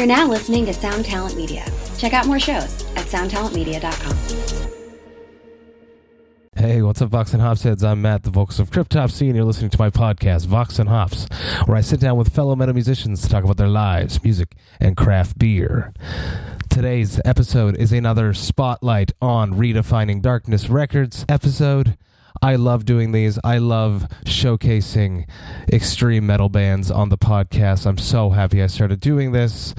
You're now listening to Sound Talent Media. Check out more shows at soundtalentmedia.com. Hey, what's up, Vox and Hops heads? I'm Matt, the vocals of Cryptopsy, and you're listening to my podcast, Vox and Hops, where I sit down with fellow metal musicians to talk about their lives, music, and craft beer. Today's episode is another spotlight on Redefining Darkness Records episode. I love doing these. I love showcasing extreme metal bands on the podcast. I'm so happy I started doing this.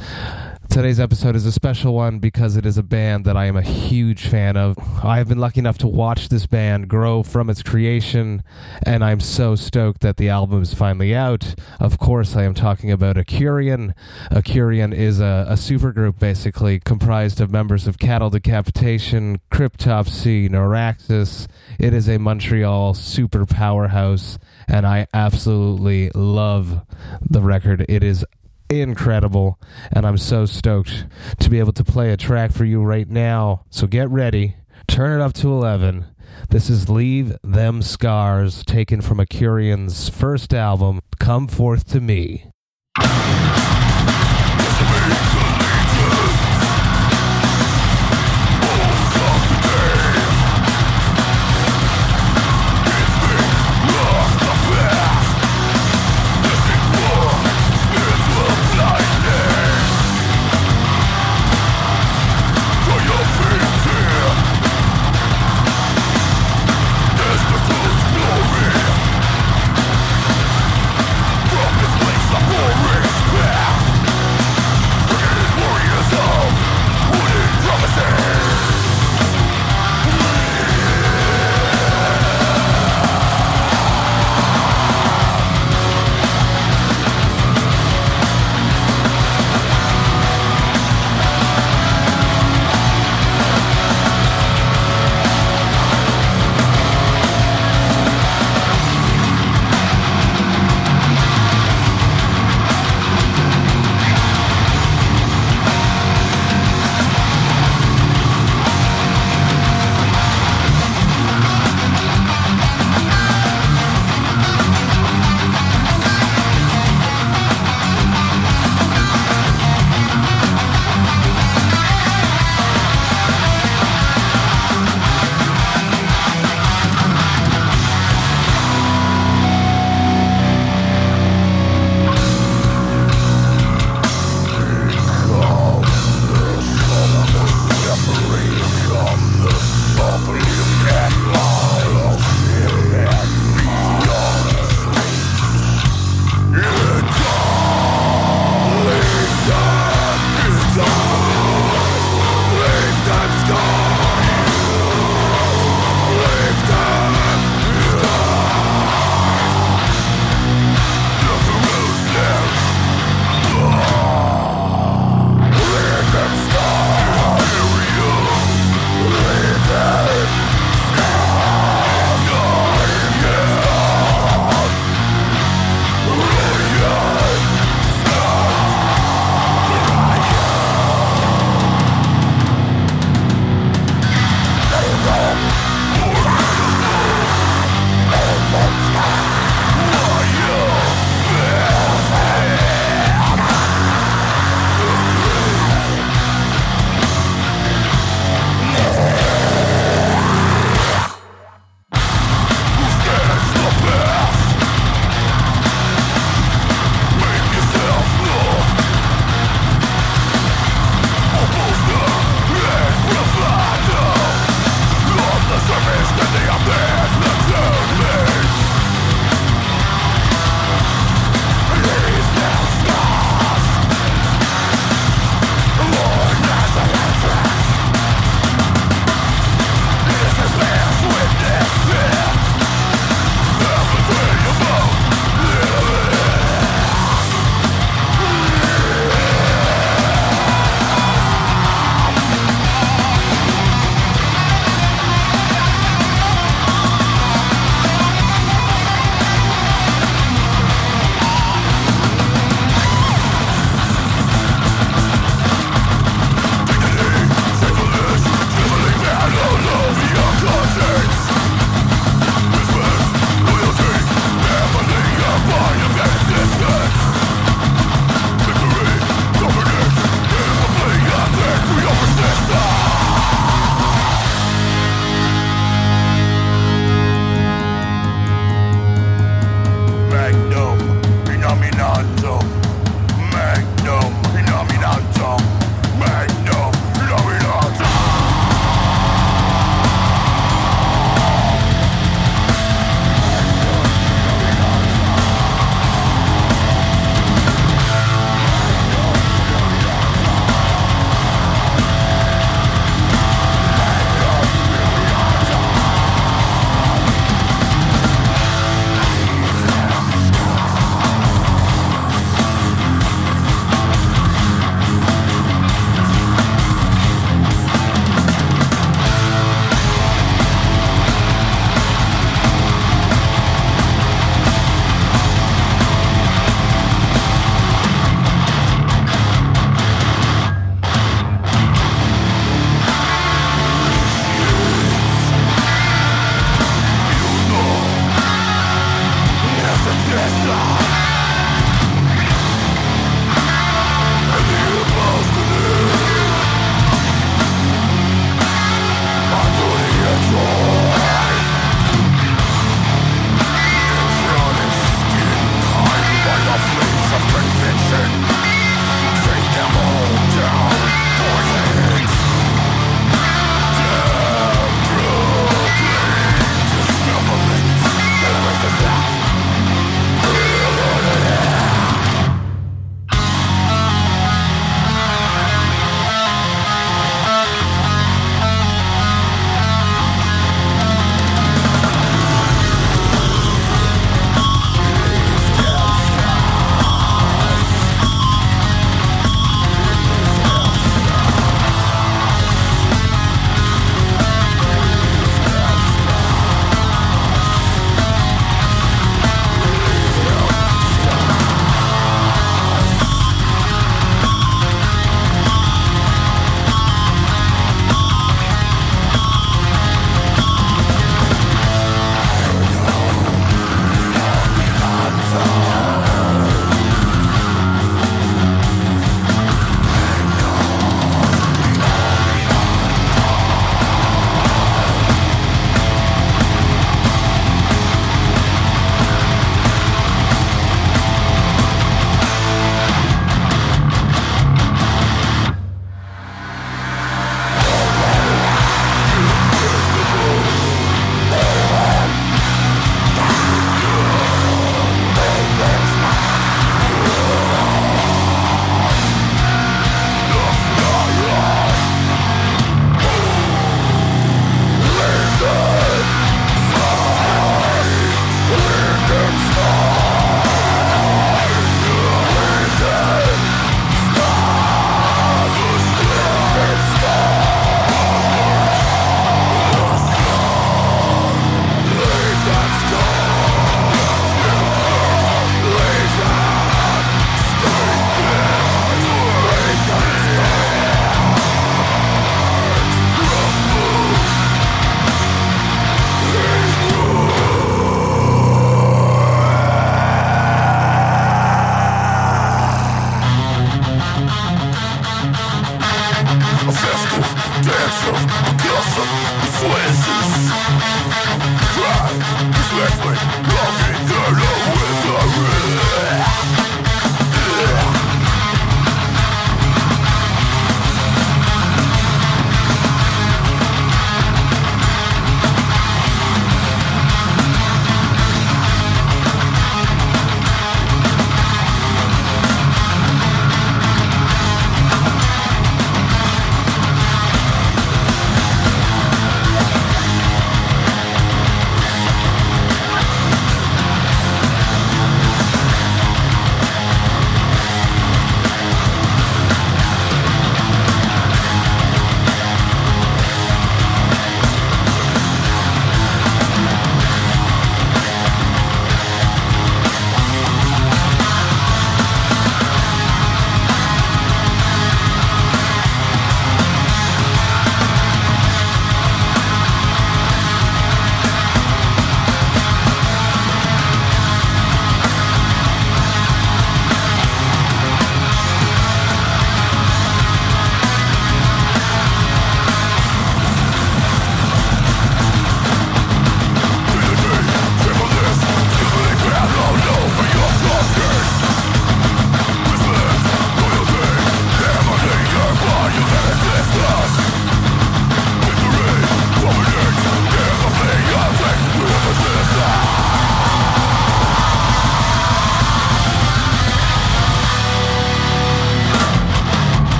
Today's episode is a special one because it is a band that I am a huge fan of. I have been lucky enough to watch this band grow from its creation, and I'm so stoked that the album is finally out. Of course, I am talking about Akurion. Akurion is a, a supergroup basically comprised of members of Cattle Decapitation, Cryptopsy, Neuraxis. It is a Montreal super powerhouse, and I absolutely love the record. It is incredible and I'm so stoked to be able to play a track for you right now. So get ready, turn it up to 11. This is Leave Them Scars, taken from Akurion's first album, Come Forth to Me.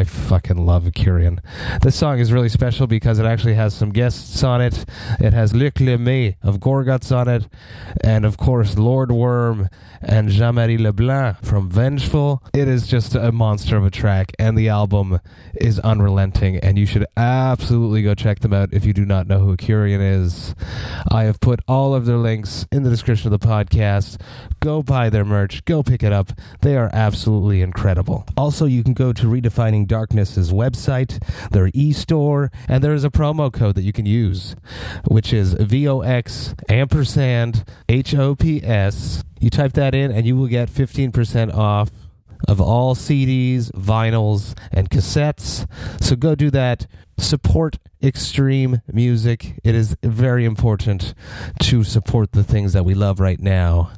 I fucking love Curian. This song is really special because it actually has some guests on it. It has Luc Lemay of Gorguts on it, and of course Lord Worm and Jean-Marie Leblanc from Vengeful. It is just a monster of a track, and the album is unrelenting, and you should absolutely go check them out if you do not know who Curian is. I have put all of their links in the description of the podcast. Go buy their merch, go pick it up. They are absolutely incredible. Also, you can go to Redefining Darkness's website, their e-store, and there is a promo code that you can use, which is VOX ampersand HOPS. You type that in and you will get 15% off of all CDs, vinyls, and cassettes. So go do that. Support extreme music. It is very important to support the things that we love right now.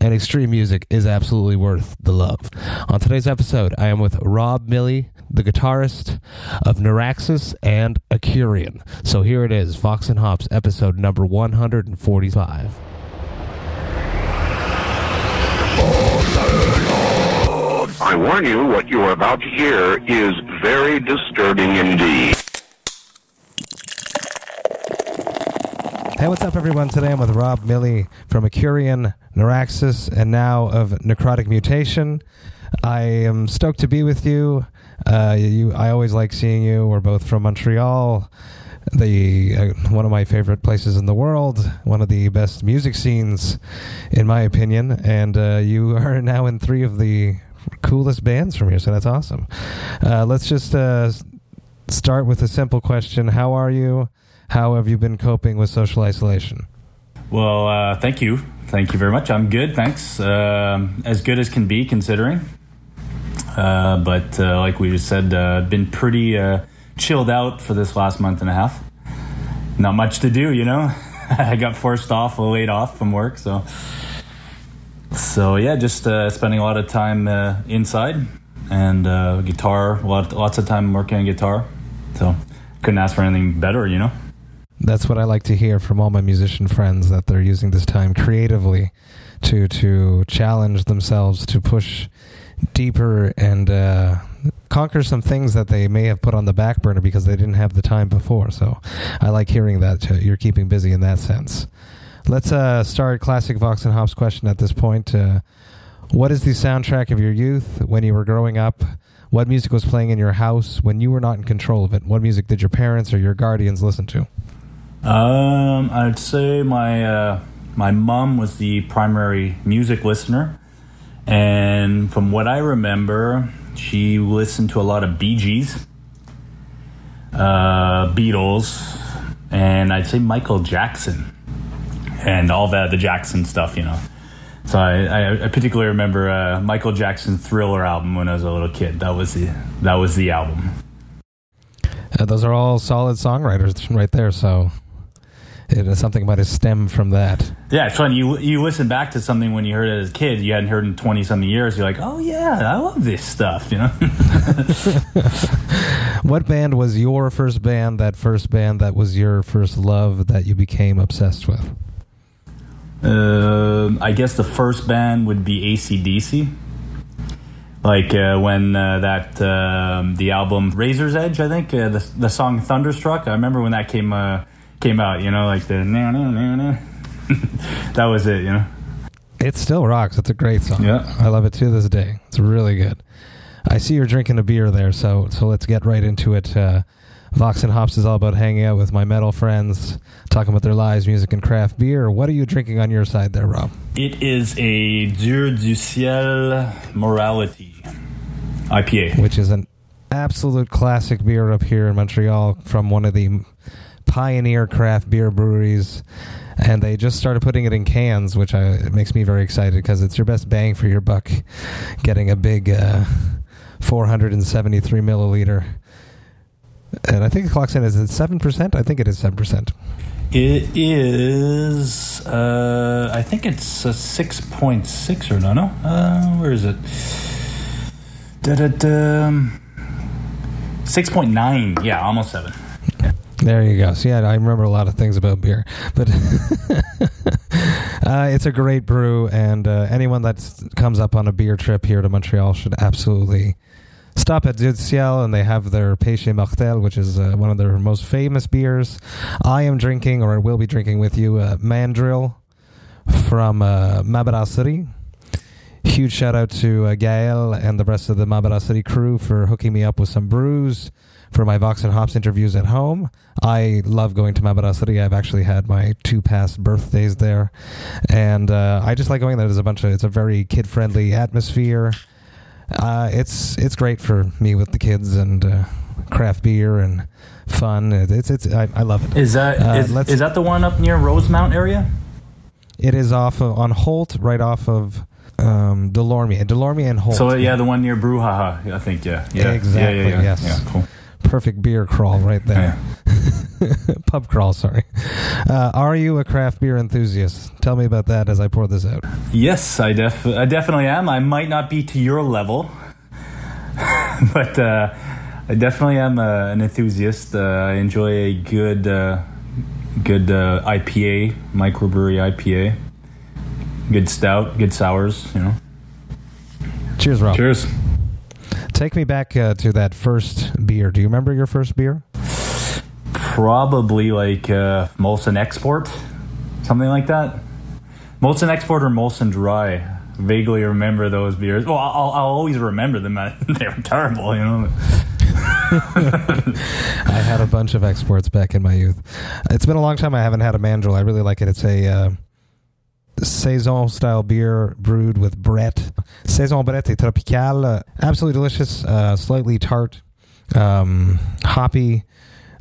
And extreme music is absolutely worth the love. On today's episode, I am with Rob Milley, the guitarist of Neuraxis and Akurion. So here it is, Vox and Hops, episode number 145. I warn you, what you are about to hear is very disturbing indeed. Hey, what's up, everyone? Today I'm with Rob Milley from Akurion, Neuraxis, and now of Necrotic Mutation. I am stoked to be with you. Uh, you, I always like seeing you. We're both from Montreal, the uh, one of my favorite places in the world, one of the best music scenes, in my opinion. And uh, you are now in three of the coolest bands from here, so that's awesome. Uh, let's just uh, start with a simple question: How are you? How have you been coping with social isolation? Well, uh, thank you. Thank you very much. I'm good, thanks. Um as good as can be, considering. Uh, but like we just said, uh, been pretty uh, chilled out for this last month and a half. Not much to do, you know. I got forced off, laid off from work, so so yeah, just uh, spending a lot of time uh, inside and uh, guitar. Lot, lots of time working on guitar. So couldn't ask for anything better, you know. That's what I like to hear from all my musician friends that they're using this time creatively to to challenge themselves to push deeper and uh, conquer some things that they may have put on the back burner because they didn't have the time before. So I like hearing that uh, you're keeping busy in that sense. Let's uh, start classic Vox and Hops question at this point. Uh, what is the soundtrack of your youth when you were growing up? What music was playing in your house when you were not in control of it? What music did your parents or your guardians listen to? Um, I'd say my uh, my mom was the primary music listener, and from what I remember, she listened to a lot of Bee Gees, uh, Beatles, and I'd say Michael Jackson. and all that the Jackson stuff, you know. So I, I particularly remember uh, Michael Jackson Thriller album when I was a little kid. That was the that was the album. Uh, those are all solid songwriters right there. So it is something might have stemmed from that. Yeah, it's funny. You you listen back to something when you heard it as a kid, you hadn't heard in twenty something years. You're like, oh yeah, I love this stuff. You know. what band was your first band? That first band that was your first love that you became obsessed with? Uh, I guess the first band would be ACDC. Like uh, when uh, that um, the album Razor's Edge, I think uh, the the song Thunderstruck. I remember when that came uh, came out. You know, like the na na na na. that was it. You know. It still rocks. It's a great song. Yeah, I love it to this day. It's really good. I see you're drinking a beer there, so so let's get right into it. Uh, Vox and Hops is all about hanging out with my metal friends, talking about their lives, music, and craft beer. What are you drinking on your side there, Rob? It is a Dieu du Ciel Moralité IPA, which is an absolute classic beer up here in Montreal from one of the pioneer craft beer breweries. And they just started putting it in cans, which I, makes me very excited because it's your best bang for your buck, getting a big uh, 473 milliliter and I think the clock said is it seven percent? I think it is seven percent. It is. Uh, I think it's a six point six or no, no. Uh, where is it? Da-da-da. Six point nine. Yeah, almost seven. There you go. So yeah, I remember a lot of things about beer, but uh, it's a great brew, and uh, anyone that comes up on a beer trip here to Montreal should absolutely stop at Dieu du Ciel and they have their Péché Mortel, which is uh, one of their most famous beers. I am drinking, or I will be drinking with you, uh, Mandrill from uh, City. Huge shout out to uh, Gael and the rest of the Ma City crew for hooking me up with some brews for my Vox and Hops interviews at home. I love going to Ma City. I've actually had my two past birthdays there. And uh, I just like going there. There's a bunch of, it's a very kid friendly atmosphere uh, it's it's great for me with the kids and uh, craft beer and fun. It's it's I, I love it. Is that uh, is, is, that the one up near Rosemont area? It is off of, on Holt, right off of um, Delorme, Delorme and Holt. So yeah, the one near Brouhaha, I think. Yeah, yeah, exactly. Yeah, yeah, yeah. Yes, yeah, cool. Perfect beer crawl right there. Pub crawl, sorry. Uh, are you a craft beer enthusiast? Tell me about that as I pour this out. Yes, I, def- I definitely am. I might not be to your level, but uh, I definitely am uh, an enthusiast. Uh, I enjoy a good, uh, good uh, IPA, microbrewery IPA. Good stout, good sours, you know. Cheers, Rob. Cheers. Take me back to that first beer. Do you remember your first beer? probably like uh, Molson Export, something like that. Molson Export or Molson Dry. Vaguely remember those beers. Well, I'll, I'll always remember them. they were terrible, you know. I had a bunch of exports back in my youth. It's been a long time I haven't had a mandrill. I really like it. It's a uh, saison style beer brewed with Brett. Saison Brett et Tropical. Absolutely delicious. Uh, slightly tart, um, hoppy.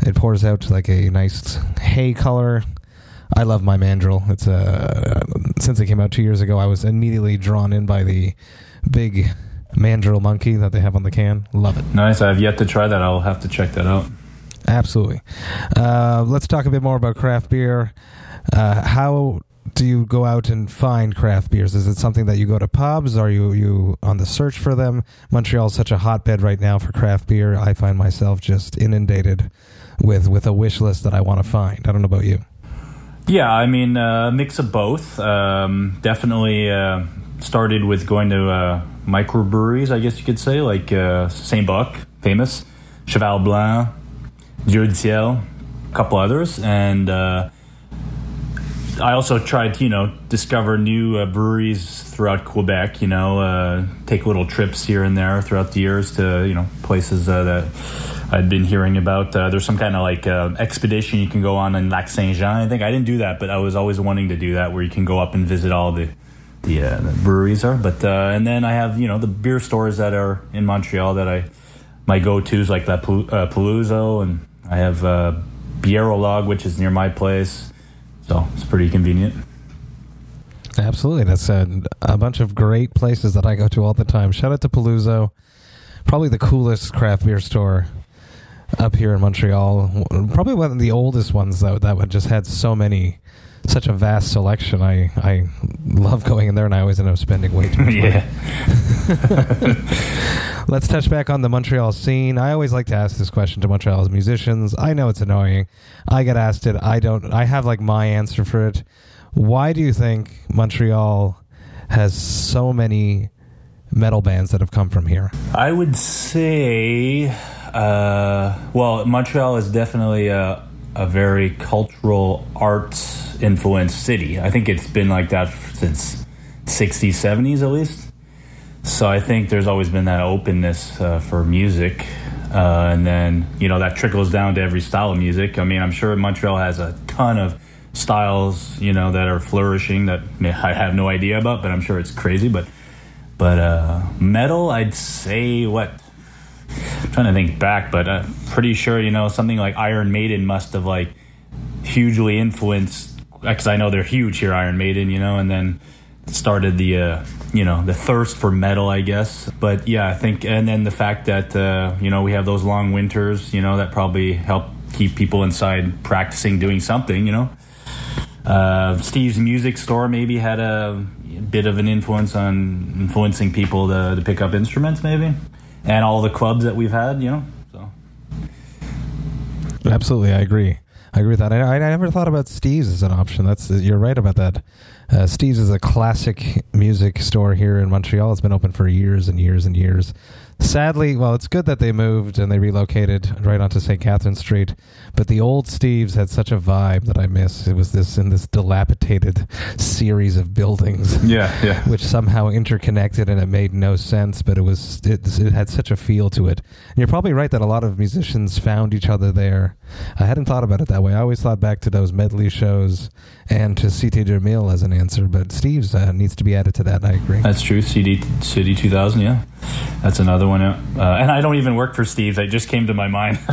It pours out like a nice hay color. I love my mandrill. It's a uh, since it came out two years ago. I was immediately drawn in by the big mandrill monkey that they have on the can. Love it. Nice. I've yet to try that. I'll have to check that out. Absolutely. Uh, let's talk a bit more about craft beer. Uh, how do you go out and find craft beers? Is it something that you go to pubs? Are you you on the search for them? Montreal is such a hotbed right now for craft beer. I find myself just inundated with with a wish list that I want to find. I don't know about you. Yeah, I mean, a uh, mix of both. Um, definitely uh, started with going to uh, microbreweries, I guess you could say, like uh, Saint-Bock, famous, Cheval Blanc, Dieu du Ciel, a couple others, and uh, I also tried to, you know, discover new uh, breweries throughout Quebec. You know, uh, take little trips here and there throughout the years to you know places uh, that I'd been hearing about. Uh, there's some kind of like uh, expedition you can go on in Lac Saint Jean. I think I didn't do that, but I was always wanting to do that, where you can go up and visit all the the, uh, the breweries are. But and then I have you know the beer stores that are in Montreal that I my go tos like La Peluso, and I have uh, Log, which is near my place so it's pretty convenient. Absolutely. That's a, a bunch of great places that I go to all the time. Shout out to Peluso. Probably the coolest craft beer store up here in Montreal. Probably one of the oldest ones though that would just had so many such a vast selection. I I love going in there and I always end up spending way too much yeah. Let's touch back on the Montreal scene. I always like to ask this question to Montreal's musicians. I know it's annoying. I get asked it. I don't I have like my answer for it. Why do you think Montreal has so many metal bands that have come from here? I would say, uh, well, Montreal is definitely a, a very cultural arts influenced city. I think it's been like that since 60s, 70s at least. So I think there's always been that openness uh, for music. Uh, and then, you know, that trickles down to every style of music. I mean, I'm sure Montreal has a ton of styles, you know, that are flourishing that I have no idea about, but I'm sure it's crazy. But but uh, metal, I'd say what? I'm trying to think back, but I'm pretty sure you know something like Iron Maiden must have like hugely influenced because I know they're huge here, Iron Maiden, you know, and then started the uh, you know the thirst for metal, I guess. But yeah, I think, and then the fact that uh, you know we have those long winters, you know, that probably help keep people inside practicing doing something, you know. Uh, Steve's music store maybe had a bit of an influence on influencing people to, to pick up instruments, maybe, and all the clubs that we've had, you know. So Absolutely, I agree. I agree with that. I, I never thought about Steve's as an option. That's you're right about that. Uh, Steve's is a classic music store here in Montreal. It's been open for years and years and years. Sadly, well, it's good that they moved and they relocated right onto St. Catherine Street. But the old Steve's had such a vibe that I miss. It was this in this dilapidated series of buildings. yeah, yeah. which somehow interconnected and it made no sense, but it was it, it had such a feel to it. And you're probably right that a lot of musicians found each other there. I hadn't thought about it that way. I always thought back to those medley shows and to CT Jamil as an answer, but Steve's uh, needs to be added to that. I agree. That's true. CD City 2000, yeah. That's another one. Uh, and I don't even work for Steve. It just came to my mind.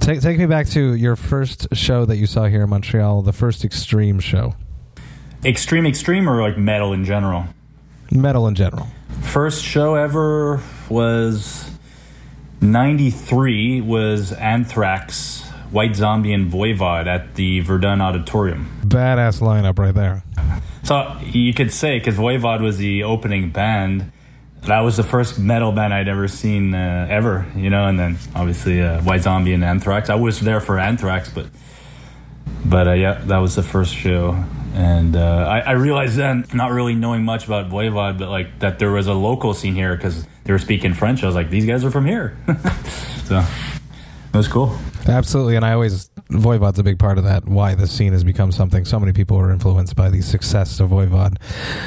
take take me back to your first show that you saw here in Montreal, the first extreme show. extreme, extreme, or like metal in general? Metal in general. First show ever was 93 was Anthrax, White Zombie, and Voivod at the Verdun Auditorium. Badass lineup right there. So you could say, because Voivod was the opening band, that was the first metal band I'd ever seen uh, ever, you know, and then obviously uh, White Zombie and Anthrax. I was there for Anthrax, but but uh, yeah, that was the first show. And uh, I, I realized then, not really knowing much about Voivod, but like that there was a local scene here because they were speaking French. I was like, these guys are from here. so it was cool. Absolutely, and I always Voivod's a big part of that. Why the scene has become something. So many people were influenced by the success of Voivod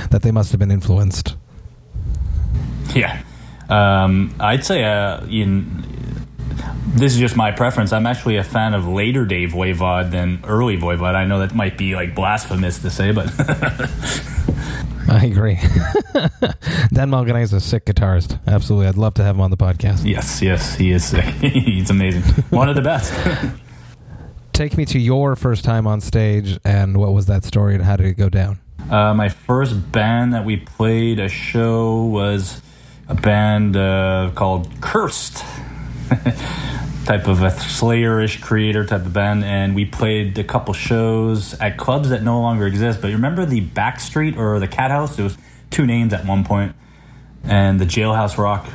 that they must have been influenced. Yeah. Um, I'd say uh, in, this is just my preference. I'm actually a fan of later day Voivod than early Voivod. I know that might be like blasphemous to say, but I agree. Dan Mongrain is a sick guitarist. Absolutely, I'd love to have him on the podcast. yes, yes, he is. sick. He's amazing. One of the best. Take me to your first time on stage, and what was that story, and how did it go down? Uh, my first band that we played a show was a band uh, called Cursed, type of a Slayer-ish creator type of band, and we played a couple shows at clubs that no longer exist. But you remember the Backstreet or the Cat House? There was two names at one point, and the Jailhouse Rock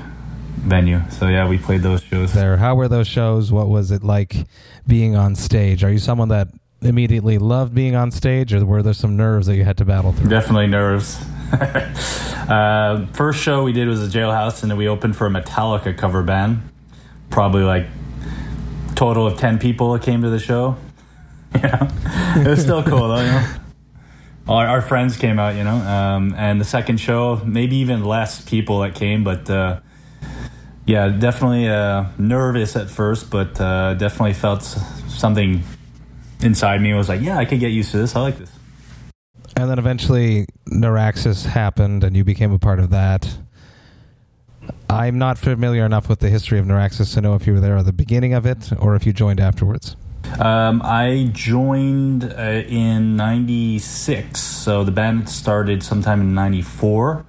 venue. So yeah, we played those shows. There, how were those shows? What was it like being on stage? Are you someone that immediately loved being on stage, or were there some nerves that you had to battle through? Definitely nerves. uh, first show we did was a jailhouse, and then we opened for a Metallica cover band. Probably like total of ten people that came to the show. Yeah, it was still cool though. You know, our, our friends came out. You know, um, and the second show maybe even less people that came, but. Uh, yeah, definitely uh, nervous at first, but uh, definitely felt something inside me was like, yeah, I could get used to this. I like this. And then eventually, Neuraxis happened, and you became a part of that. I'm not familiar enough with the history of Neuraxis to know if you were there at the beginning of it or if you joined afterwards. Um, I joined uh, in '96, so the band started sometime in '94,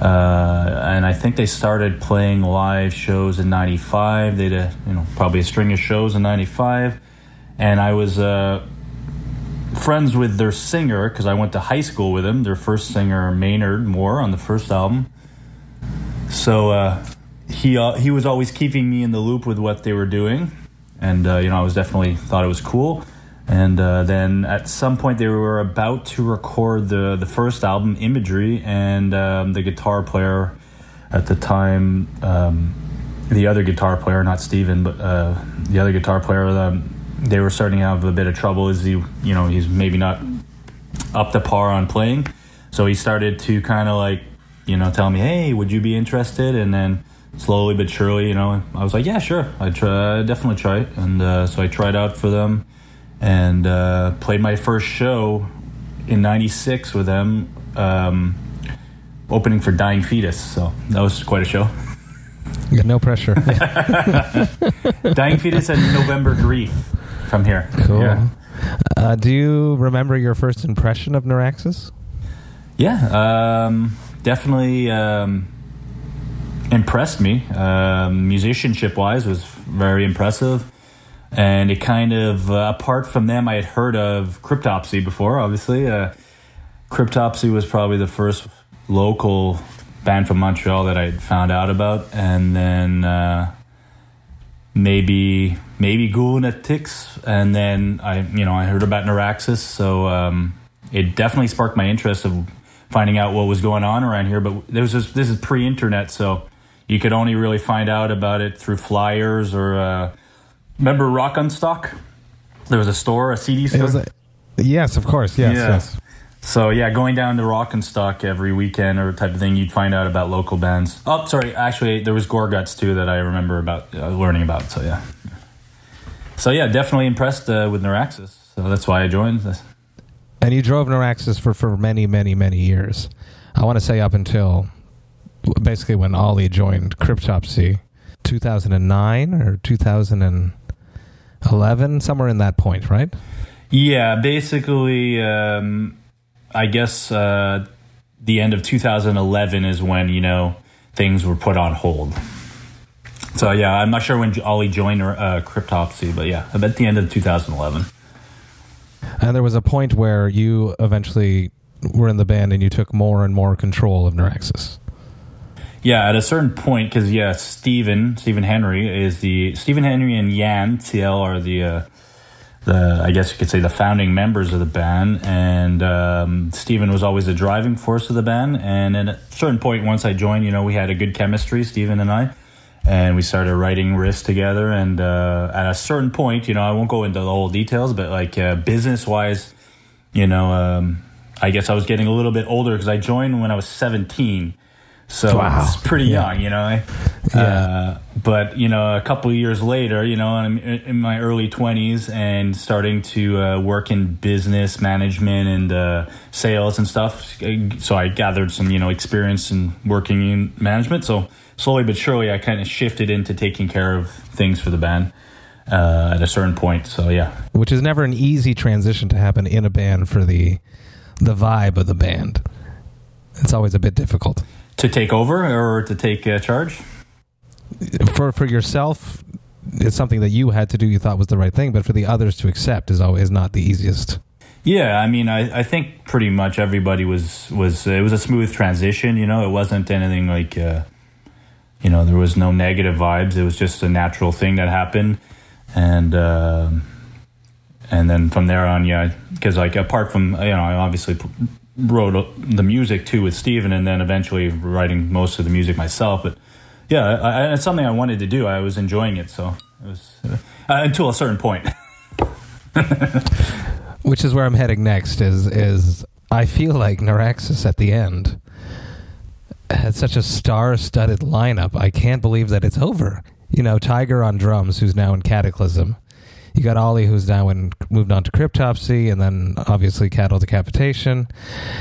uh, and I think they started playing live shows in '95. They did, a, you know, probably a string of shows in '95, and I was uh, friends with their singer because I went to high school with him. Their first singer, Maynard Moore, on the first album. So uh, he uh, he was always keeping me in the loop with what they were doing and uh, you know I was definitely thought it was cool. And uh, then at some point they were about to record the the first album, Imagery, and um, the guitar player at the time, um, the other guitar player, not Steven, but uh, the other guitar player, um, they were starting to have a bit of trouble. Is he, you know, he's maybe not up to par on playing, so he started to kind of like, you know, tell me, hey, would you be interested? And then slowly but surely, you know, I was like, yeah, sure, I try, definitely try it, and uh, so I tried out for them, and uh, played my first show in '96 with them, um, opening for Dying Fetus. So that was quite a show. Yeah, no pressure. Dying Fetus and November Grief from here. Cool. Yeah. Uh, do you remember your first impression of Neuraxis? Yeah, um, definitely. Um, impressed me. Um, musicianship wise, was very impressive. And it kind of, uh, apart from them, I had heard of Cryptopsy before, obviously. Uh, Cryptopsy was probably the first local band from Montreal that I found out about. And then uh, maybe maybe Goonetics. And then I, you know, I heard about Neuraxis. So um, it definitely sparked my interest of finding out what was going on around here. But there was this, this is pre-internet, so you could only really find out about it through flyers or uh, remember Rock on Stock? There was a store, a CD store. A, yes, of course. Yes, yeah. yes. So yeah, going down to Rock and Stock every weekend or type of thing, you'd find out about local bands. Oh, sorry, actually, there was Gorguts too that I remember about uh, learning about. So yeah, so yeah, definitely impressed uh, with Neuraxis. So that's why I joined. This. And you drove Neuraxis for for many, many, many years. I want to say up until basically when Ollie joined Cryptopsy, 2009 or 2011, somewhere in that point, right? Yeah, basically, um, I guess uh, the end of 2011 is when you know things were put on hold. So yeah, I'm not sure when Ollie joined uh, Cryptopsy, but yeah, about the end of 2011. And there was a point where you eventually were in the band and you took more and more control of Neuraxis. Yeah, at a certain point, because yeah, Stephen Stephen Henry is the Stephen Henry and Yan Thiel are the uh, the I guess you could say the founding members of the band, and um, Stephen was always the driving force of the band. And at a certain point, once I joined, you know, we had a good chemistry, Stephen and I, and we started writing riffs together. And uh, at a certain point, you know, I won't go into the whole details, but like uh, business wise, you know, um, I guess I was getting a little bit older because I joined when I was seventeen so wow. it's pretty yeah. young, you know. Yeah. Uh, but you know, a couple years later, you know, I'm in my early twenties and starting to uh, work in business management and uh, sales and stuff. So I gathered some, you know, experience in working in management. So slowly but surely, I kind of shifted into taking care of things for the band. Uh, at a certain point, so yeah, which is never an easy transition to happen in a band for the the vibe of the band. It's always a bit difficult to take over or to take uh, charge? For for yourself, it's something that you had to do. You thought was the right thing, but for the others to accept is always not the easiest. Yeah, I mean, I, I think pretty much everybody was was uh, it was a smooth transition. You know, it wasn't anything like, uh, you know, there was no negative vibes. It was just a natural thing that happened, and uh, and then from there on, yeah, because like apart from you know, I obviously wrote the music too with Steven and then eventually writing most of the music myself. But yeah, I, it's something I wanted to do. I was enjoying it. So it was uh, until a certain point. Which is where I'm heading next is, is I feel like Neuraxis at the end had such a star-studded lineup. I can't believe that it's over. You know, Tiger on drums, who's now in Kataklysm. You got Ollie, who's now in, moved on to Cryptopsy, and then obviously Cattle Decapitation.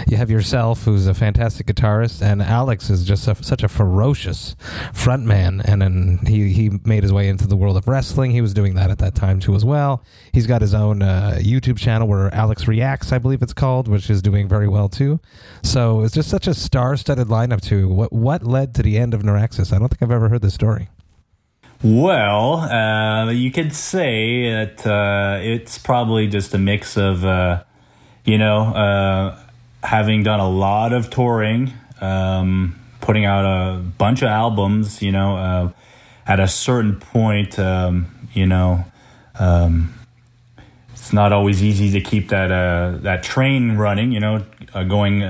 You have yourself, who's a fantastic guitarist, and Alex is just a, such a ferocious frontman. And then he, he made his way into the world of wrestling. He was doing that at that time too as well. He's got his own uh, YouTube channel where Alex Reacts, I believe it's called, which is doing very well too. So it's just such a star-studded lineup too. What what led to the end of Neuraxis? I don't think I've ever heard this story. Well, uh, you could say that uh, it's probably just a mix of, uh, you know, uh, having done a lot of touring, um, putting out a bunch of albums, you know, uh, at a certain point, um, you know, um, it's not always easy to keep that uh, that train running, you know, going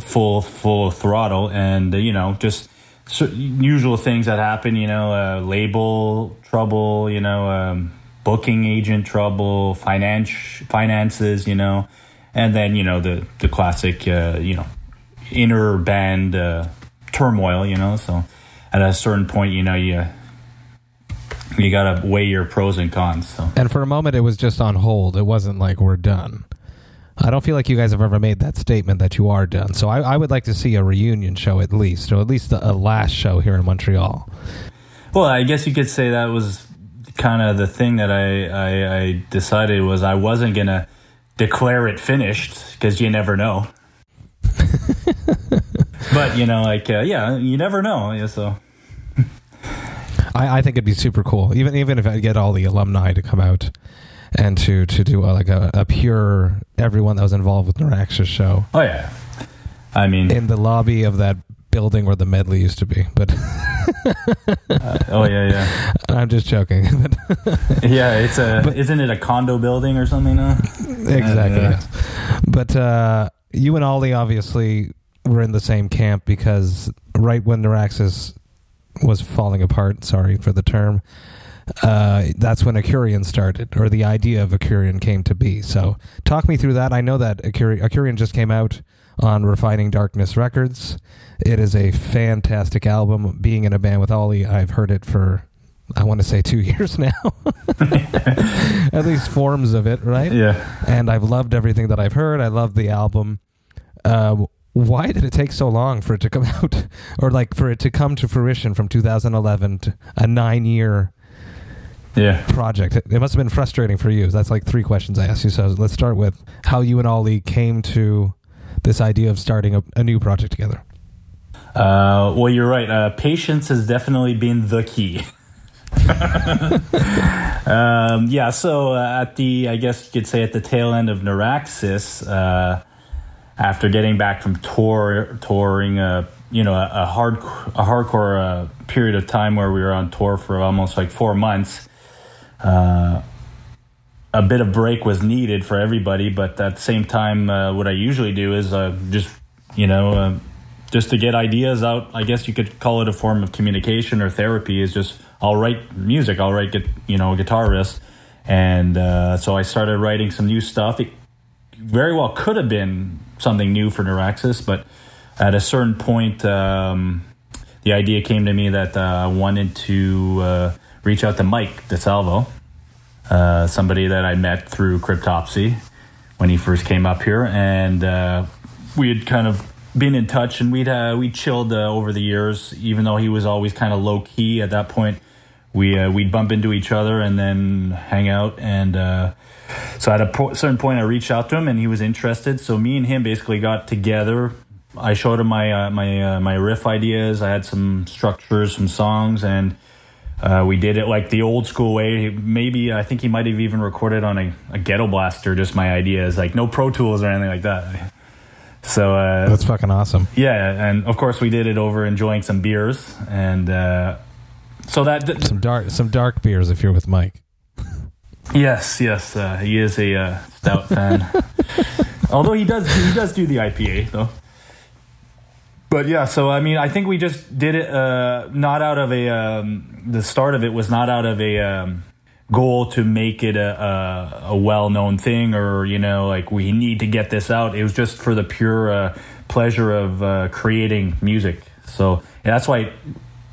full full throttle, and you know, just usual things that happen, you know, uh, label trouble, you know, um, booking agent trouble, finance finances, you know, and then you know the the classic, uh, you know, inner band uh, turmoil, you know. So at a certain point, you know, you you got to weigh your pros and cons. So. And for a moment, it was just on hold. It wasn't like we're done. I don't feel like you guys have ever made that statement that you are done. So I, I would like to see a reunion show at least, or at least a, a, last show here in Montreal. Well, I guess you could say that was kind of the thing that I, I, I decided was I wasn't gonna declare it finished because you never know. but you know, like uh, yeah, you never know. Yeah, so. I, I think it'd be super cool, even even if I get all the alumni to come out and to to do a, like a, a pure everyone that was involved with Neuraxis show. Oh yeah, I mean in the lobby of that building where the medley used to be. But uh, oh yeah, yeah. I'm just joking. yeah, it's a but, isn't it a condo building or something now? Exactly. Uh. But uh, you and Ollie obviously were in the same camp because right when Neuraxis was falling apart. Sorry for the term uh, that's when Akurion started, or the idea of Akurion came to be. So, talk me through that. I know that Akurion, Akurion just came out on Refining Darkness Records. It is a fantastic album. Being in a band with Ollie, I've heard it for I want to say two years now. At least forms of it, right? Yeah. And I've loved everything that I've heard. I love the album. Uh, why did it take so long for it to come out, or like for it to come to fruition from 2011 to a nine year yeah. project. It, must have been frustrating for you. That's like three questions I asked you. So let's start with how you and Ollie came to this idea of starting a, a new project together. Uh, well, you're right. Uh, patience has definitely been the key. um, yeah, so uh, at the, I guess you could say at the tail end of Neuraxis, uh, after getting back from tour, touring, uh, you know, a, a hard, a hardcore uh, period of time where we were on tour for almost like four months, uh, a bit of break was needed for everybody. But at the same time, uh, what I usually do is uh, just, you know, uh, just to get ideas out. I guess you could call it a form of communication or therapy. Is just I'll write music. I'll write, you know, guitar riffs. And uh, so I started writing some new stuff. It very well could have been something new for Neuraxis, but at a certain point, um, the idea came to me that uh, I wanted to uh, reach out to Mike DiSalvo, uh, somebody that I met through Cryptopsy when he first came up here, and uh, we had kind of been in touch, and we'd uh, we chilled uh, over the years. Even though he was always kind of low key at that point, we uh, we'd bump into each other and then hang out, and uh, so at a po- certain point, I reached out to him, and he was interested. So me and him basically got together. I showed him my my my riff ideas. I had some structures, some songs, and uh, we did it like the old school way. Maybe I think he might have even recorded on a, a ghetto blaster. Just my ideas, like no Pro Tools or anything like that. So uh, that's fucking awesome. Yeah, and of course we did it over enjoying some beers, and uh, so that th- some dark some dark beers if you're with Mike. Yes, yes, uh, he is a uh, stout fan. Although he does he does do the IPA though but yeah, so I mean, I think we just did it uh, not out of a um, the start of it was not out of a um, goal to make it a, a, a well known thing or you know like we need to get this out. It was just for the pure uh, pleasure of uh, creating music. So that's why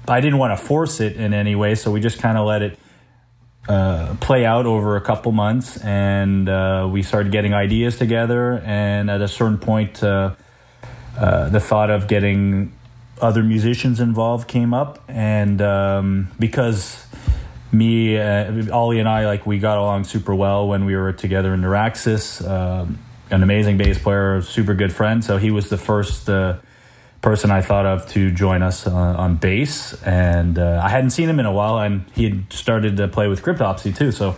I didn't want to force it in any way. So we just kind of let it uh, play out over a couple months, and uh, we started getting ideas together. And at a certain point, uh, uh the thought of getting other musicians involved came up, and um, because me, uh, Ollie, and I like we got along super well when we were together in Neuraxis. Um, an amazing bass player, super good friend. So he was the first uh, person I thought of to join us uh, on bass, and uh, I hadn't seen him in a while, and he had started to play with Cryptopsy too. So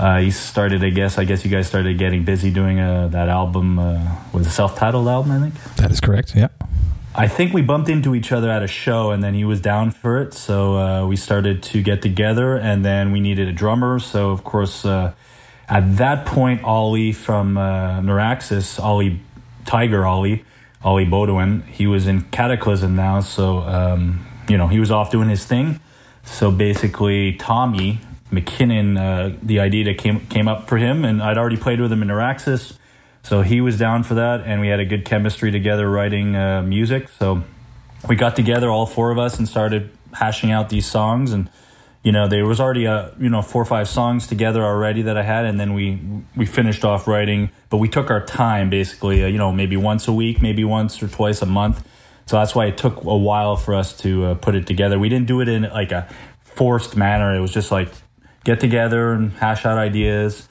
uh, he started, I guess, I guess you guys started getting busy doing uh, that album, uh, was a self-titled album, I think. That is correct. Yeah. I think we bumped into each other at a show, and then he was down for it, so uh, we started to get together, and then we needed a drummer, so of course. at that point, Ollie from uh, Neuraxis, Ollie Tiger Ollie, Ollie Beaudoin. He was in Kataklysm now, so um, you know he was off doing his thing. So basically, Tommy McKinnon, uh, the idea that came came up for him, and I'd already played with him in Neuraxis, so he was down for that, and we had a good chemistry together writing uh, music. So we got together, all four of us, and started hashing out these songs and you know there was already a you know four or five songs together already that I had, and then we we finished off writing. But we took our time, basically, uh, you know, maybe once a week, maybe once or twice a month. So that's why it took a while for us to uh, put it together. We didn't do it in like a forced manner. It was just like get together and hash out ideas,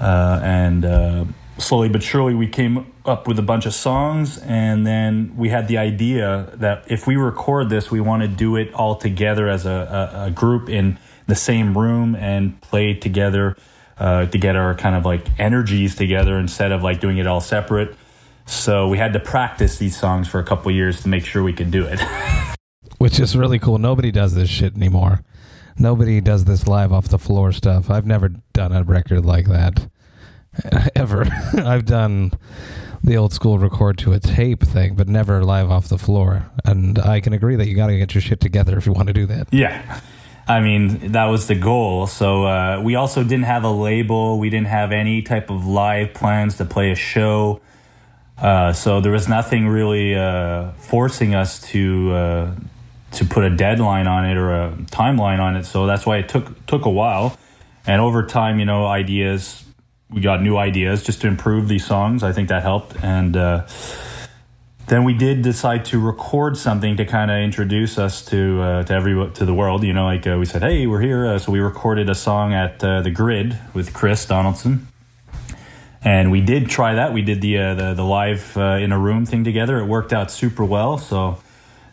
uh, and uh, slowly but surely we came up with a bunch of songs and then we had the idea that if we record this we want to do it all together as a, a, a group in the same room and play together uh, to get our kind of like energies together instead of like doing it all separate. So we had to practice these songs for a couple years to make sure we could do it. Which is really cool. Nobody does this shit anymore nobody does this live off the floor stuff i've never done a record like that ever. I've done the old school record to a tape thing, but never live off the floor. And I can agree that you got to get your shit together if you want to do that. Yeah. I mean, that was the goal. So uh, we also didn't have a label. We didn't have any type of live plans to play a show. Uh, so there was nothing really uh, forcing us to uh, to put a deadline on it or a timeline on it. So that's why it took took a while. And over time, you know, ideas we got new ideas just to improve these songs. I think that helped. And uh, then we did decide to record something to kind of introduce us to uh, to every to the world. You know, like uh, we said, hey, we're here. Uh, so we recorded a song at uh, the Grid with Chris Donaldson. And we did try that. We did the uh, the, the, live in a room thing together. It worked out super well. So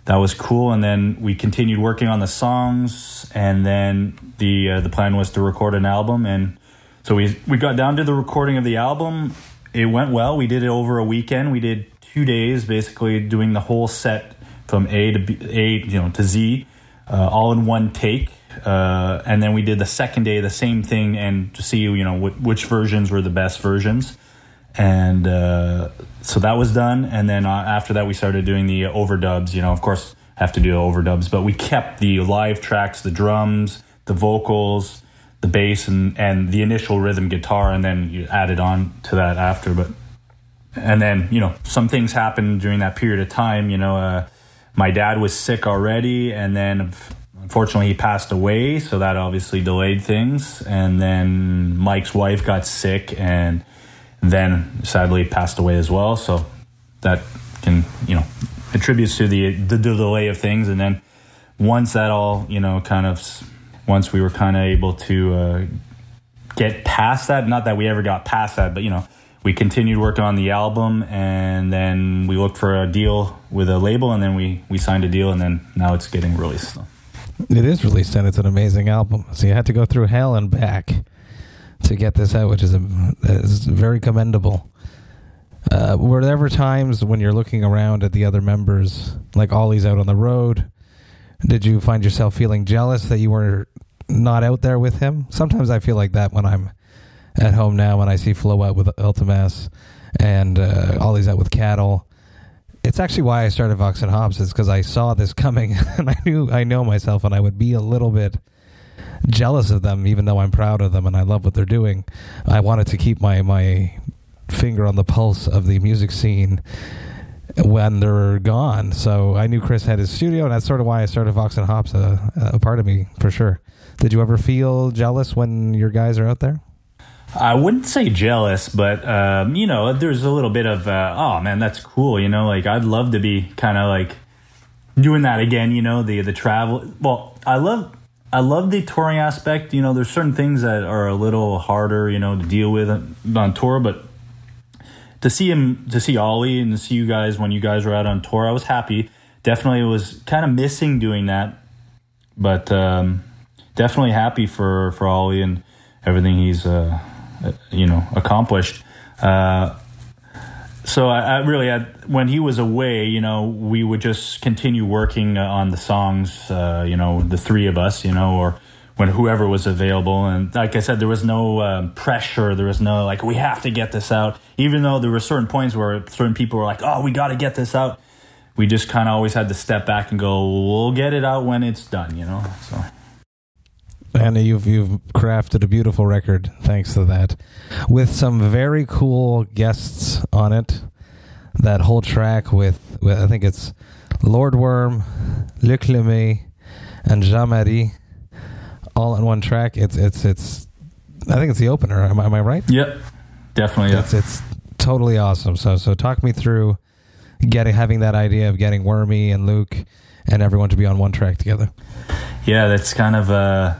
that was cool. And then we continued working on the songs. And then the the plan was to record an album and so we we got down to the recording of the album. It went well. We did it over a weekend. We did two days, basically doing the whole set from A to B, A, you know, to Z, uh, all in one take. Uh, and then we did the second day the same thing and to see you know wh- which versions were the best versions. And uh, so that was done. And then uh, after that, we started doing the overdubs. You know, of course, have to do overdubs, but we kept the live tracks, the drums, the vocals the bass and and the initial rhythm guitar, and then you added on to that after. But and then you know some things happened during that period of time. You know, uh, my dad was sick already, and then unfortunately he passed away, so that obviously delayed things. And then Mike's wife got sick, and then sadly passed away as well. So that can you know attributes to the the delay of things, and then once that all you know kind of once we were kind of able to uh, get past that. Not that we ever got past that, but you know, we continued working on the album, and then we looked for a deal with a label, and then we we signed a deal, and then now it's getting released. It is released, and it's an amazing album. So you had to go through hell and back to get this out, which is, a, is very commendable. Uh, were there ever times when you're looking around at the other members, like Ollie's out on the road? Did you find yourself feeling jealous that you were not out there with him? Sometimes I feel like that when I'm at home now when I see Flo out with Ultimass and uh, Ollie's out with Cattle. It's actually why I started Vox and Hops is because I saw this coming and I knew I know myself and I would be a little bit jealous of them even though I'm proud of them and I love what they're doing. I wanted to keep my my finger on the pulse of the music scene when they're gone. So I knew Chris had his studio, and that's sort of why I started Vox and Hops. A, a part of me for sure. Did you ever feel jealous when your guys are out there? I wouldn't say jealous, but um, you know, there's a little bit of uh, oh man, that's cool. You know, like I'd love to be kind of like doing that again. You know, the the travel. Well, I love I love the touring aspect. You know, there's certain things that are a little harder, you know, to deal with on tour, but to see him, to see Ollie and to see you guys when you guys were out on tour, I was happy. Definitely was kind of missing doing that, but um, definitely happy for for Ollie and everything he's uh, you know accomplished. Uh, so I, I really had, when he was away, you know, we would just continue working on the songs, uh, you know, the three of us, you know, or when whoever was available. And like I said, there was no um, pressure. There was no like we have to get this out. Even though there were certain points where certain people were like, "Oh, we got to get this out." We just kind of always had to step back and go, "We'll get it out when it's done," you know. So. Anna, you've you've crafted a beautiful record thanks to that, with some very cool guests on it. That whole track with, with I think it's Lord Worm, Luc Lemay, and Jean Marie, all in one track. It's it's it's. I think it's the opener. Am, am I right? Yep, definitely. It's it's totally awesome. So so talk me through getting having that idea of getting Wormy and Luke and everyone to be on one track together. Yeah, that's kind of uh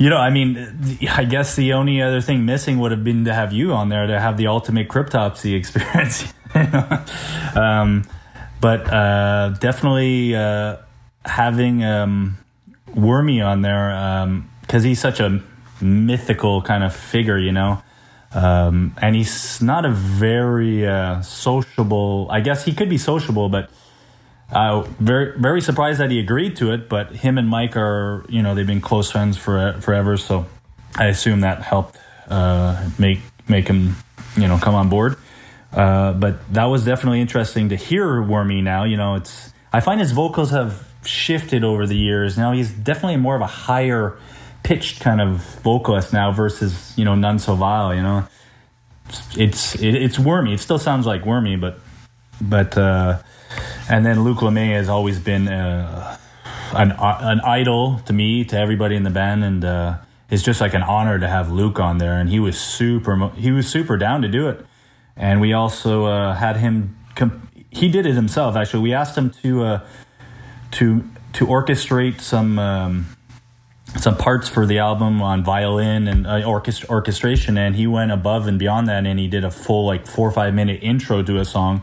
you know, I mean, I guess the only other thing missing would have been to have you on there to have the ultimate cryptopsy experience. um, but uh, definitely uh, having um, Wormy on there because um, he's such a mythical kind of figure, you know. Um, and he's not a very uh, sociable. I guess he could be sociable, but uh, very very surprised that he agreed to it, but him and Mike are you know they've been close friends for forever, so I assume that helped uh, make make him you know come on board. Uh, but that was definitely interesting to hear Wormy now. You know, it's I find his vocals have shifted over the years. Now he's definitely more of a higher pitched kind of vocalist now versus you know none so vile. You know, it's it, it's Wormy. It still sounds like Wormy, but but. Uh, and then Luc Lemay has always been uh, an an idol to me, to everybody in the band, and uh, it's just like an honor to have Luke on there. And he was super he was super down to do it. And we also uh, had him. Comp- he did it himself. Actually, we asked him to uh, to to orchestrate some. Um, some parts for the album on violin and uh, orchest- orchestration, and he went above and beyond that, and he did a full like four or five minute intro to a song,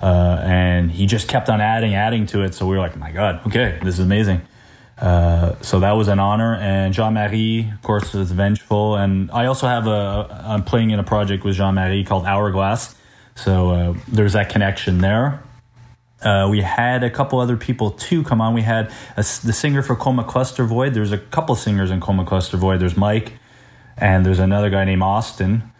uh, and he just kept on adding, adding to it. So we were like, my God, okay, this is amazing. Uh, so that was an honor. And Jean Marie, of course, is vengeful. And I also have a, I'm playing in a project with Jean Marie called Hourglass. So uh, there's that connection there. Uh, we had a couple other people too come on. We had a, the singer for Coma Cluster Void. There's a couple singers in Coma Cluster Void. There's Mike, and there's another guy named Austin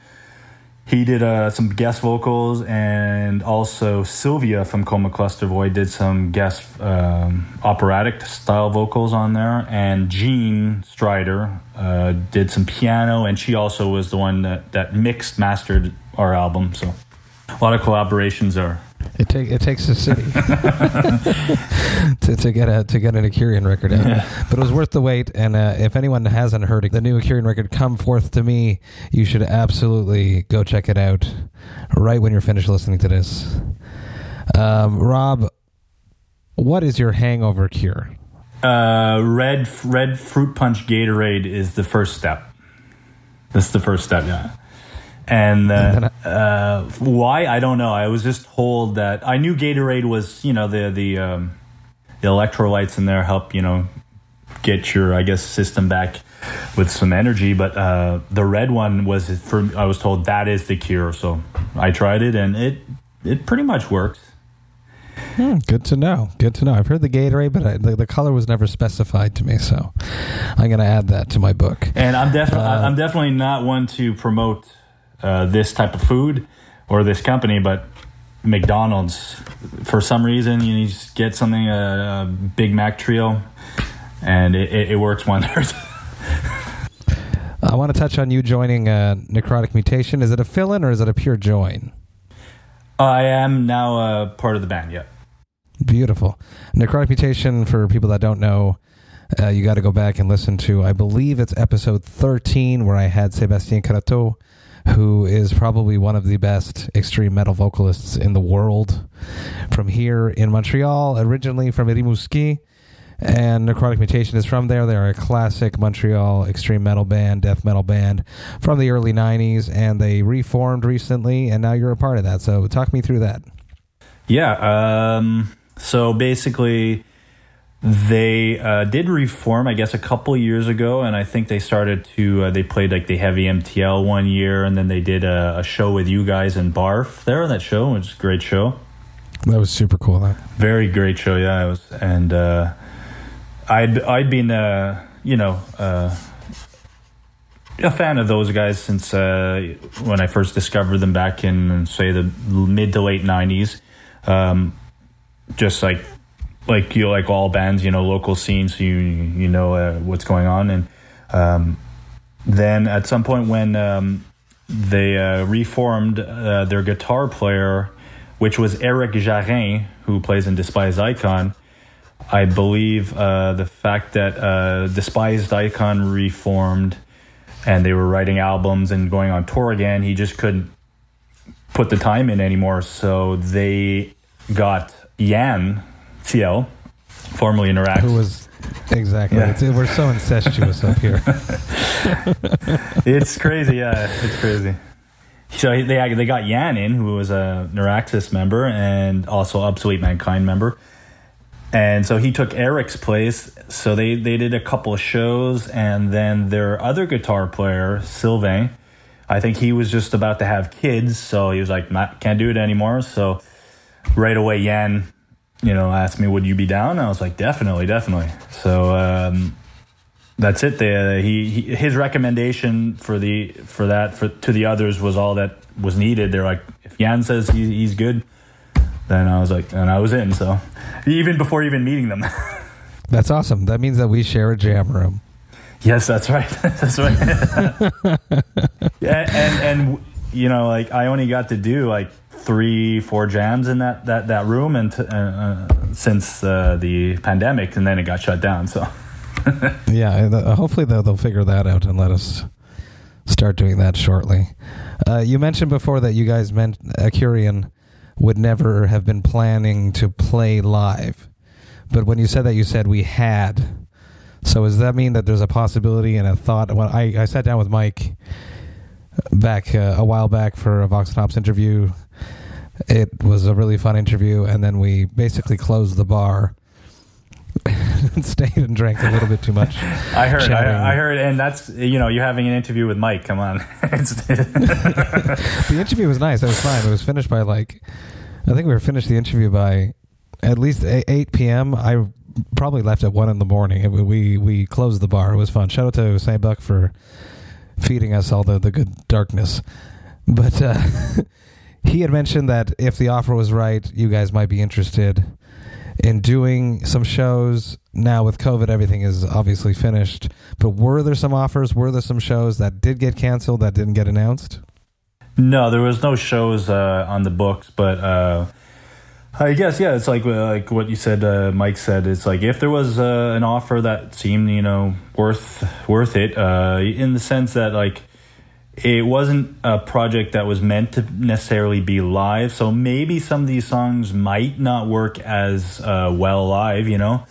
he did uh, some guest vocals, and also Sylvia from Coma Cluster Void did some guest um, operatic style vocals on there, and Jean Strider uh, did some piano, and she also was the one that, that mixed mastered our album. So a lot of collaborations there. It, take, it takes a city to, to get a to get an Akurion record out, yeah. but it was worth the wait. And uh, if anyone hasn't heard the new Akurion record, "Come Forth to Me," you should absolutely go check it out right when you're finished listening to this. Um, Rob, what is your hangover cure? Uh, red red fruit punch Gatorade is the first step. That's the first step. Yeah. And uh, uh, why I don't know. I was just told that I knew Gatorade was you know the the um, the electrolytes in there help you know get your I guess system back with some energy. But uh, the red one was for I was told that is the cure. So I tried it and it it pretty much works. Hmm, good to know. Good to know. I've heard the Gatorade, but I, the, the, color was never specified to me, so I'm going to add that to my book. And I'm definitely uh, I'm definitely not one to promote uh, this type of food or this company, but McDonald's, for some reason, you just get something, a, a Big Mac trio, and it, it, it works wonders. I want to touch on you joining uh, Necrotic Mutation. Is it a fill in or is it a pure join? I am now a part of the band. Yeah. Beautiful. Necrotic Mutation, for people that don't know, uh, you got to go back and listen to, I believe it's episode 13, where I had Sebastien Carateau, who is probably one of the best extreme metal vocalists in the world from here in Montreal, originally from Rimouski. And Necrotic Mutation is from there. They're a classic Montreal extreme metal band, death metal band from the early 90s, and they reformed recently, and now you're a part of that. So talk me through that. Yeah. Um, so basically, they uh, did reform, I guess, a couple years ago, and I think they started to. Uh, they played like the heavy MTL one year, and then they did a, a show with you guys in Barf there on that show, which is a great show. That was super cool. Huh? Very great show, yeah. It was, and uh, I'd I'd been uh, you know uh, a fan of those guys since uh, when I first discovered them back in say the mid to late nineties. Um, just like like you like all bands, you know, local scenes, you you know uh, what's going on, and um, then at some point when um, they uh, reformed uh, their guitar player, which was Eric Jarrin, who plays in Despised Icon. I believe uh, the fact that uh, Despised Icon reformed and they were writing albums and going on tour again, he just couldn't put the time in anymore. So they got Yan Thiel, formerly Neuraxis. Who was exactly? Yeah. It's, we're so incestuous up here. it's crazy, yeah, it's crazy. So they they got Yan in, who was a Neuraxis member and also Obsolete Mankind member. And so he took Eric's place. So they, they did a couple of shows, and then their other guitar player, Sylvain, I think he was just about to have kids, so he was like, can't do it anymore. So right away, Yan, you know, asked me, "Would you be down?" I was like, "Definitely, definitely." So um, that's it. They, uh, he, he his recommendation for the for that for to the others was all that was needed. They're like, if Yan says he, he's good, then I was like, and I was in. So even before even meeting them. That's awesome. That means that we share a jam room. Yes, that's right. that's right. yeah, and and you know, like I only got to do like three, four jams in that that that room, and t- uh, uh, since uh, the pandemic, and then it got shut down. So Yeah, hopefully they'll, they'll figure that out and let us start doing that shortly. Uh, you mentioned before that you guys meant Akurion would never have been planning to play live, but when you said that, you said we had. So does that mean that there's a possibility and a thought? When I, I sat down with Mike back uh, a while back for a Vox interview, it was a really fun interview, and then we basically closed the bar. and stayed and drank a little bit too much. I heard, I, I heard, and that's you know, you're having an interview with Mike. Come on, the interview was nice. It was fine. It was finished by like, I think we were finished the interview by at least eight, 8 p.m. I probably left at one in the morning. It, we we closed the bar. It was fun. Shout out to Saint-Bock for feeding us all the the good darkness. But uh, he had mentioned that if the offer was right, you guys might be interested in doing some shows. Now with COVID, everything is obviously finished. But were there some offers? Were there some shows that did get canceled that didn't get announced? No, there was no shows uh, on the books, but uh, I guess yeah, it's like uh, like what you said, uh, Mike said. It's like if there was uh, an offer that seemed you know worth worth it, uh, in the sense that like it wasn't a project that was meant to necessarily be live. So maybe some of these songs might not work as uh, well live, you know.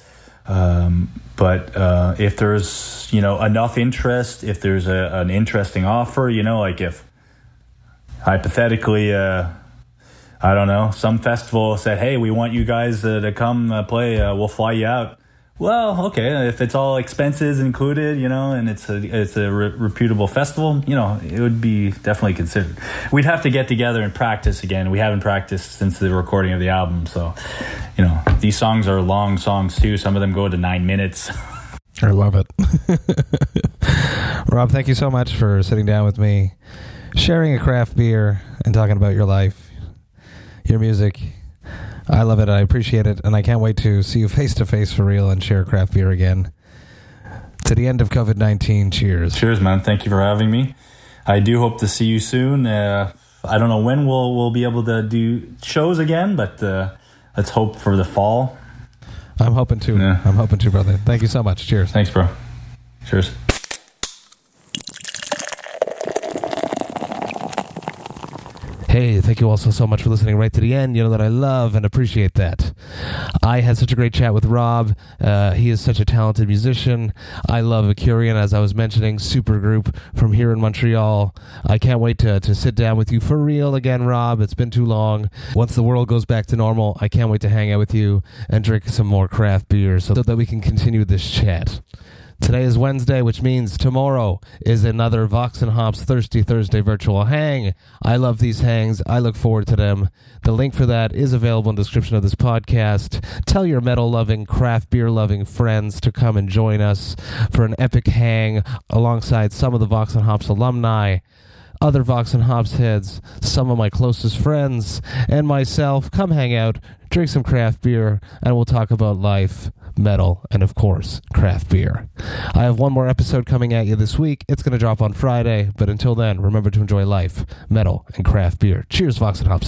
Um, but uh, if there's you know enough interest, if there's a, an interesting offer, you know, like if hypothetically, uh, I don't know, some festival said, "Hey, we want you guys uh, to come uh, play. Uh, we'll fly you out." Well, okay, if it's all expenses included, you know, and it's a it's a re- reputable festival, you know, it would be definitely considered. We'd have to get together and practice again. We haven't practiced since the recording of the album, so you know, these songs are long songs too. Some of them go to nine minutes. I love it. Rob, thank you so much for sitting down with me, sharing a craft beer, and talking about your life, your music. I love it. I appreciate it. And I can't wait to see you face to face for real and share craft beer again. To the end of COVID 19. Cheers. Cheers, man. Thank you for having me. I do hope to see you soon. Uh, I don't know when we'll we'll be able to do shows again, but uh, let's hope for the fall. I'm hoping to. Yeah. I'm hoping to, brother. Thank you so much. Cheers. Thanks, bro. Cheers. Hey, thank you also so much for listening right to the end. You know that I love and appreciate that. I had such a great chat with Rob. Uh, he is such a talented musician. I love Akurion, as I was mentioning, super group from here in Montreal. I can't wait to, to sit down with you for real again, Rob. It's been too long. Once the world goes back to normal, I can't wait to hang out with you and drink some more craft beer so that we can continue this chat. Today is Wednesday, which means tomorrow is another Vox and Hops Thirsty Thursday virtual hang. I love these hangs. I look forward to them. The link for that is available in the description of this podcast. Tell your metal loving, craft beer loving friends to come and join us for an epic hang alongside some of the Vox and Hops alumni other Vox and Hops heads, some of my closest friends, and myself. Come hang out, drink some craft beer, and we'll talk about life, metal, and of course, craft beer. I have one more episode coming at you this week. It's going to drop on Friday, but until then, remember to enjoy life, metal, and craft beer. Cheers, Vox and Hops